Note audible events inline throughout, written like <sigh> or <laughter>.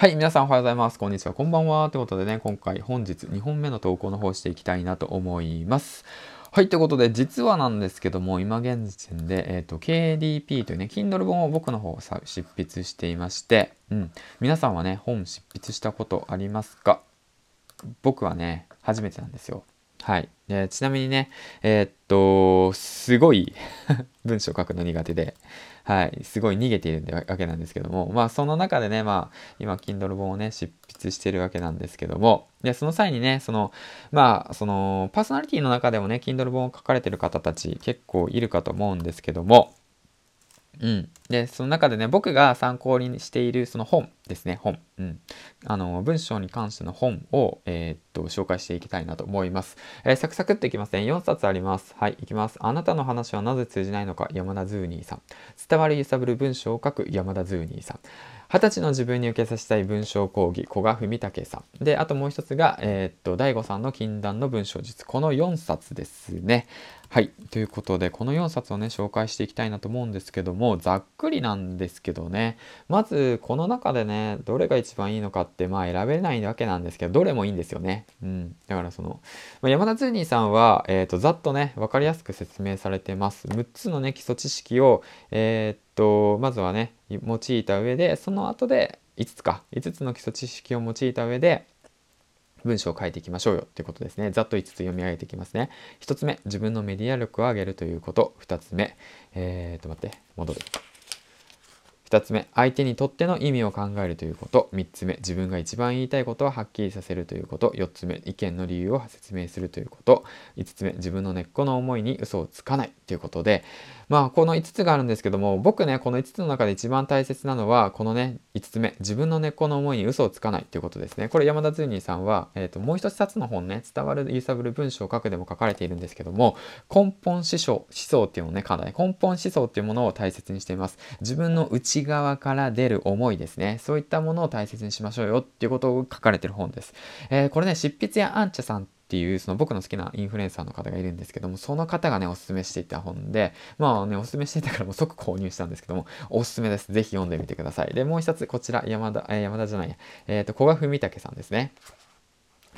はい、皆さんおはようございます。こんにちは、こんばんは。ということでね、今回本日2本目の投稿の方していきたいなと思います。はい、ということで、実はなんですけども、今現時点で、えっ、ー、と、KDP というね、Kindle 本を僕の方さ執筆していまして、うん、皆さんはね、本執筆したことありますか？僕はね、初めてなんですよ。はい。でちなみにね、えー、っと、すごい <laughs> 文章書くの苦手で、はい、すごい逃げているわけなんですけども、まあその中でね、まあ今 Kindle 本をね、執筆してるわけなんですけども、で、その際にね、その、まあそのパーソナリティの中でもね、Kindle 本を書かれてる方たち結構いるかと思うんですけども、うん。で、その中でね、僕が参考にしているその本ですね、本。うん。あの、文章に関しての本を、えー、っと、紹介していきたいなと思います。えー、サクサクっていきますね。4冊あります。はい、いきます。あなたの話はなぜ通じないのか、山田ズーニーさん。伝わり揺さぶる文章を書く山田ズーニーさん。二十歳の自分に受けさせたい文章講義、古賀文武さん。で、あともう一つが、えー、っと、大悟さんの禁断の文章術。この4冊ですね。はい。ということで、この4冊をね、紹介していきたいなと思うんですけども、ざっくりなんですけどね、まず、この中でね、どれが一番いいのかって、まあ、選べないわけなんですけど、どれもいいんですよね。うん。だから、その、まあ、山田ツーニーさんは、えっ、ー、と、ざっとね、わかりやすく説明されてます。6つのね、基礎知識を、えっ、と、まずはね、用いた上で、その後で、5つか5つの基礎知識を用いた上で文章を書いていきましょうよっていうことですね。ざっと5つ読み上げていきますね。1つ目、自分のメディア力を上げるということ。2つ目、えー、と待って、戻る。2つ目、相手にとっての意味を考えるということ。3つ目、自分が一番言いたいことをはっきりさせるということ。4つ目、意見の理由を説明するということ。5つ目、自分の根っこの思いに嘘をつかないということで、まあ、この5つがあるんですけども、僕ね、この5つの中で一番大切なのは、このね、5つ目、自分の根っこの思いに嘘をつかないっていうことですね。これ山田ズーニーさんは、えっ、ー、と、もう一冊の本ね、伝わる揺さぶる文章を書くでも書かれているんですけども、根本思想、思想っていうのをね、課題、根本思想っていうものを大切にしています。自分の内内側から出る思いですね。そういったものを大切にしましょうよっていうことを書かれてる本です。えー、これね、執筆やアンチャさんっていうその僕の好きなインフルエンサーの方がいるんですけどもその方がねおすすめしていた本でまあねおすすめしていたからもう <laughs> 即購入したんですけどもおすすめですぜひ読んでみてくださいでもう一つこちら山田、えー、山田じゃないやえっ、ー、と古賀文武さんですね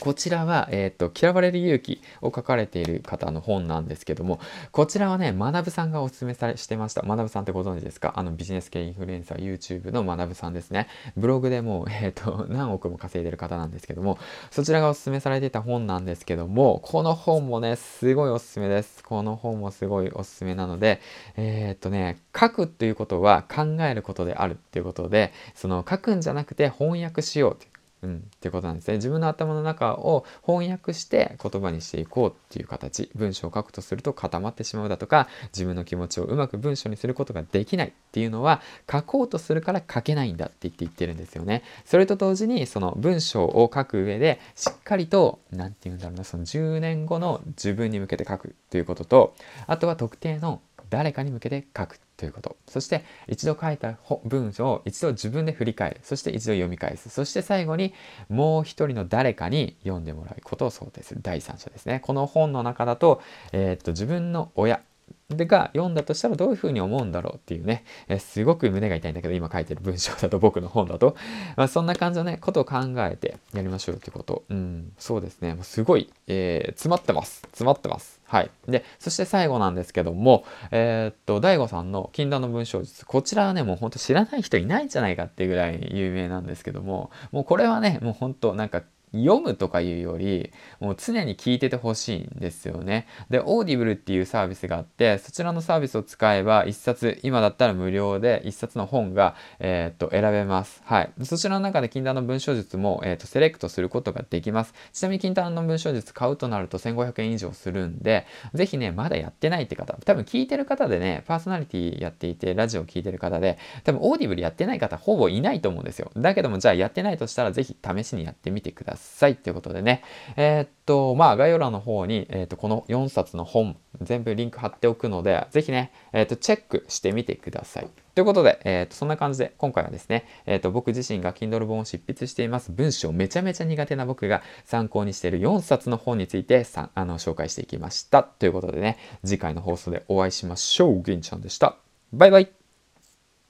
こちらは、えっ、ー、と、嫌われる勇気を書かれている方の本なんですけども、こちらはね、学さんがおすすめされしてました。学さんってご存知ですか？あの、ビジネス系インフルエンサー YouTube の学さんですね。ブログでもう、<laughs> え、ー、と、何億も稼いでる方なんですけども、そちらがおすすめされていた本なんですけども、この本もね、すごいおすすめです。この本もすごいおすすめなので、えっ、ー、とね、書くっていうことは考えることであるっていうことで、その書くんじゃなくて翻訳しようってうん、ってことなんですね。自分の頭の中を翻訳して言葉にしていこうっていう形。文章を書くとすると固まってしまうだとか、自分の気持ちをうまく文章にすることができないっていうのは、書こうとするから書けないんだって言って言ってるんですよね。それと同時に、その文章を書く上で、しっかりと、何て言うんだろうな、その10年後の自分に向けて書くということと、あとは特定の誰かに向けて書くということ。そして一度書いた文章を一度自分で振り返る。そして一度読み返す。そして最後にもう一人の誰かに読んでもらうことを想定する。第三者ですね。この本の中だと、えー、っと自分の親、でが読んだとしたらどういうふうに思うんだろうっていうね、えすごく胸が痛いんだけど今書いてる文章だと僕の本だと、まあ、そんな感じのねことを考えてやりましょうってこと、うん、そうですね。もうすごい、えー、詰まってます。詰まってます。はい。でそして最後なんですけどもえー、っと DAIGO さんの禁断の文章術。こちらはねもうほんと知らない人いないんじゃないかっていうぐらい有名なんですけどももうこれはねもうほんとなんか読むとかいうよりもう常に聞いててほしいんですよね。で、オーディブルっていうサービスがあってそちらのサービスを使えば1冊今だったら無料で1冊の本が、えー、っと選べます。はい。そちらの中で禁断の文章術も、えー、っとセレクトすることができます。ちなみに禁断の文章術買うとなると1500円以上するんでぜひねまだやってないって方多分聞いてる方でねパーソナリティやっていてラジオを聞いてる方で多分オーディブルやってない方ほぼいないと思うんですよ。だけどもじゃあやってないとしたらぜひ試しにやってみてください。さいっていうことでね。えー、っと、まあ、概要欄の方に、えー、っと、この4冊の本、全部リンク貼っておくので、ぜひね、えー、っと、チェックしてみてください。ということで、えー、とそんな感じで今回はですね、えー、と僕自身が Kindle 本を執筆しています文章めちゃめちゃ苦手な僕が参考にしている4冊の本についてさあの紹介していきました。ということでね、次回の放送でお会いしましょう。銀ちゃんでした。バイバイ